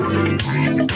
I'm